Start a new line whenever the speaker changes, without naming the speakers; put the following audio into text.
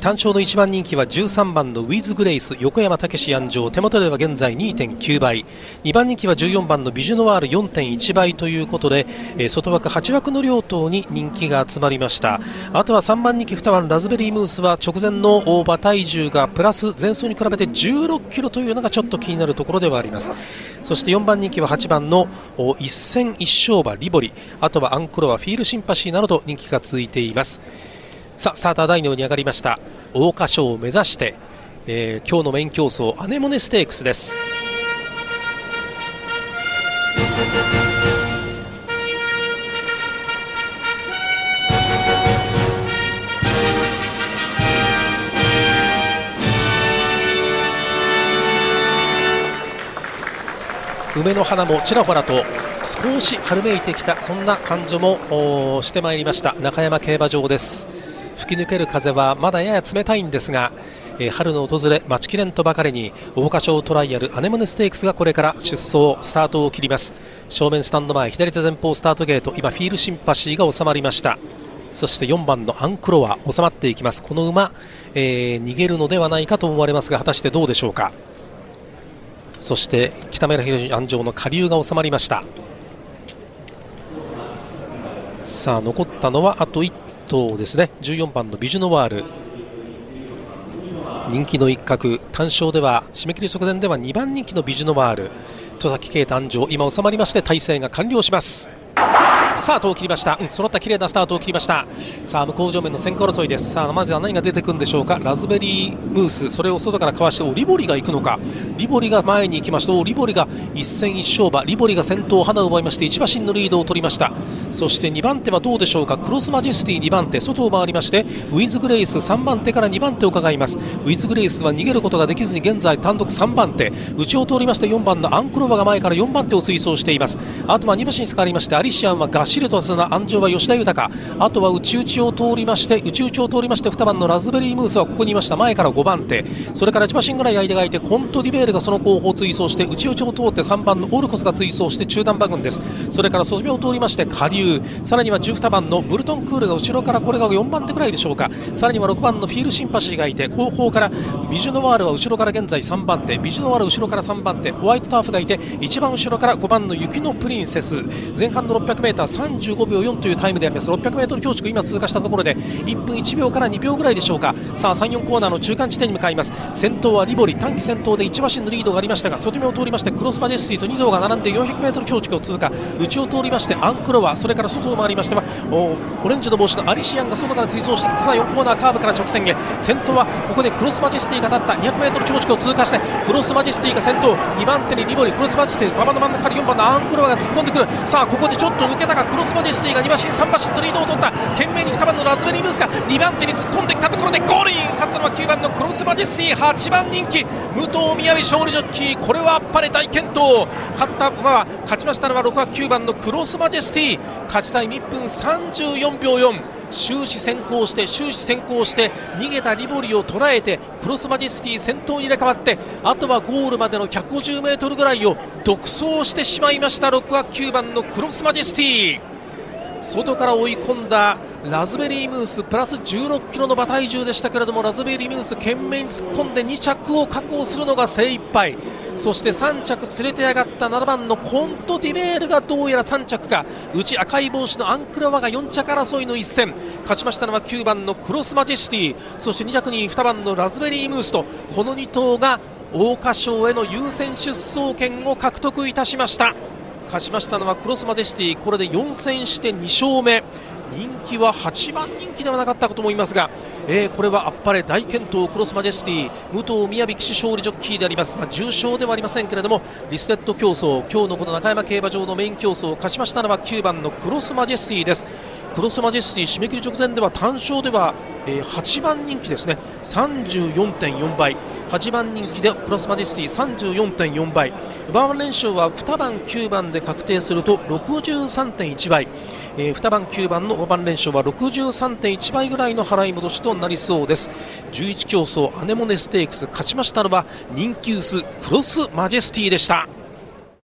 単勝の1番人気は13番のウィズ・グレイス横山武史安城手元では現在2.9倍。2番人気は14番のビジュノワール4.1倍ということで外枠8枠の両党に人気が集まりました。あとは3番人気2番ラズベリームースは直前の馬体重がプラス前走に比べて16キロというのがちょっと気になるところではあります。そして4番人気は8番の一戦一勝馬リボリ。あとはアンクロワフィールシンパシーなどと人気が続いています。さあスターター台のに上がりました。桜花賞を目指して、えー、今日のメイン競争アネモネステークスです。梅の花もちらほらと少し春めいてきたそんな感じもしてまいりました。中山競馬場です。吹き抜ける風はまだやや冷たいんですが、えー、春の訪れ待ちきれんとばかりに桜花賞トライアルアネモネステークスがこれから出走スタートを切ります。正面スタンド前左手前方スタートゲート今フィールシンパシーが収まりました。そして4番のアンクロは収まっていきます。この馬、えー、逃げるのではないかと思われますが果たしてどうでしょうか。そして北村宏安城の下流が収まりました。さあ残ったのはあと1頭ですね。14番のビジュノワール。人気の一角。単勝では締め切り直前では2番人気のビジュノワール。戸崎圭誕生今収まりまして体制が完了します。スタートを切りました、うん、揃った綺麗なスタートを切りました。さあ向こう上面の先行争いです。さあまずは何が出てくるんでしょうか。ラズベリームース。それを外からかわしておリボリが行くのか。リボリが前に行きました。リボリが一戦一勝馬。リボリが先頭を花を奪いまして1馬身のリードを取りました。そして2番手はどうでしょうか。クロスマジェスティ2番手。外を回りましてウィズグレイス。3番手から2番手を伺います。ウィズグレイスは逃げることができずに現在単独3番手。内を通りまして4番のアンクロバが前から4番手を追走しています。あとは2馬身下がりましてアリシアンはガシルトスな安城は吉田豊。あとは内々を通りまして内々を通りまして2番のラズベリームースはここにいました。前から5番手。それから1馬身ぐらい間がいてコントディベールがその後方追走して内々を通って3番のオルコスが追走して中段馬群です。それから袖目を通りまして下流。さらには12番のブルトンクールが後ろからこれが4番手ぐらいでしょうか。さらには6番のフィールシンパシーがいて後方からビジュノワールは後ろから現在3番手。ビジュノワール後ろから3番手。ホワイトターフがいて一番後ろから5番の雪のプリンセス。前半の 600m 35秒4というタイムであります。600m 標識今通過したところで1分1秒から2秒ぐらいでしょうか。さあ3、4コーナーの中間地点に向かいます。先頭はリボリ短期先頭で1馬身のリードがありましたが外目を通りましてクロスマジェスティと2頭が並んで 400m 標識を通過。内を通りましてアンクロワそれから外を回りましてはオレンジの帽子のアリシアンが外から追走してただ4コーナーカーブから直線へ。先頭はここでクロスマジェスティが立った。200m 標識を通過してクロスマジェスティが先頭。2番手にリボリクロスマジェスティ馬場の真ん中から4番のアンクロワが突っ込んでくる。さあここでちょっと抜けたがクロスマジェスティが2馬身3馬身とリードを取った。懸命に2番のラズベリームースが2番手に突っ込んできたところでゴールイン。勝ったのは9番のクロスマジェスティ8番人気。武藤雅勝利ジョッキー。これはあっぱれ大健闘。勝った馬は勝ちましたのは6番9番のクロスマジェスティ勝ちタイム1分34秒4終始先行して終始先行して逃げたリボリを捉えてクロスマジェスティ先頭に入れ替わってあとはゴールまでの 150m ぐらいを独走してしまいました。6枠9番のクロスマジェスティ。外から追い込んだラズベリームースプラス16キロの馬体重でしたけれどもラズベリームース懸命に突っ込んで2着を確保するのが精一杯。そして3着連れて上がった7番のコントディベールがどうやら3着か。内赤い帽子のアンクラワが4着争いの一戦。勝ちましたのは9番のクロスマジェスティ。そして2着に2番のラズベリームースと。この2頭が桜花賞への優先出走権を獲得いたしました。勝ちましたのはクロスマデシティ。これで4戦して2勝目。人気は8番人気ではなかったかと思いますが、えー、これはあっぱれ大健闘クロスマジェスティ武藤宮城騎手勝利ジョッキーであります、まあ、重賞ではありませんけれどもリステッド競争今日のこの中山競馬場のメイン競争を勝ちましたのは9番のクロスマジェスティです。クロスマジェスティ締め切り直前では単勝では、えー、8番人気ですね。34.4倍。8番人気でクロスマジェスティ34.4倍。バーン連勝は2番9番で確定すると63.1倍、えー、2番9番の5番連勝は63.1倍ぐらいの払い戻しとなりそうです。11競争アネモネステークス勝ちましたのは人気薄クロスマジェスティでした。